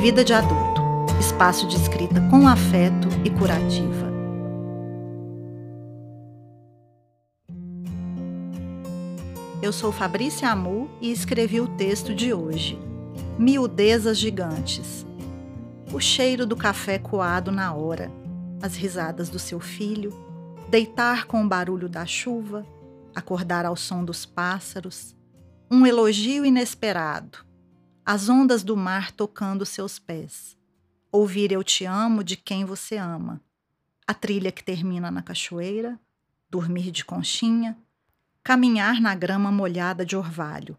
Vida de Adulto espaço de escrita com afeto e curativa. Eu sou Fabrícia Amu e escrevi o texto de hoje. Miudezas gigantes. O cheiro do café coado na hora, as risadas do seu filho, deitar com o barulho da chuva, acordar ao som dos pássaros, um elogio inesperado, as ondas do mar tocando seus pés, ouvir Eu Te Amo de quem você ama, a trilha que termina na cachoeira, dormir de conchinha, caminhar na grama molhada de orvalho,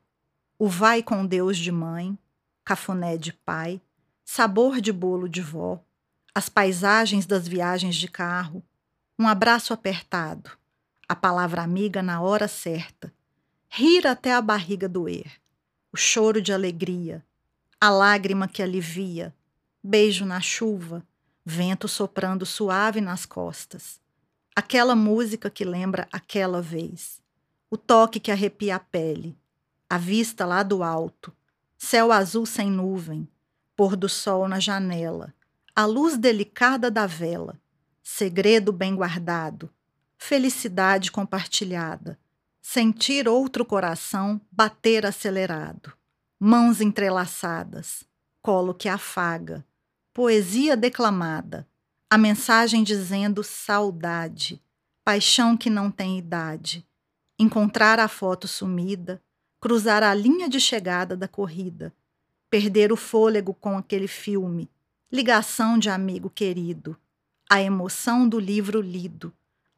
o vai com Deus de mãe, cafuné de pai, sabor de bolo de vó, as paisagens das viagens de carro, um abraço apertado, a palavra amiga na hora certa, rir até a barriga doer, o choro de alegria, a lágrima que alivia, beijo na chuva, vento soprando suave nas costas, aquela música que lembra aquela vez, o toque que arrepia a pele, a vista lá do alto, céu azul sem nuvem, pôr do sol na janela, a luz delicada da vela, segredo bem guardado, felicidade compartilhada, sentir outro coração bater acelerado, mãos entrelaçadas, colo que afaga, poesia declamada, a mensagem dizendo saudade, paixão que não tem idade, encontrar a foto sumida, cruzar a linha de chegada da corrida, perder o fôlego com aquele filme, ligação de amigo querido, a emoção do livro lido,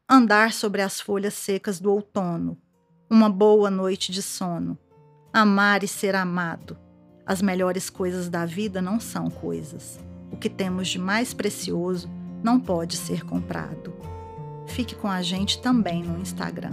andar sobre as folhas secas do outono, uma boa noite de sono, amar e ser amado. As melhores coisas da vida não são coisas. O que temos de mais precioso não pode ser comprado. Fique com a gente também no Instagram.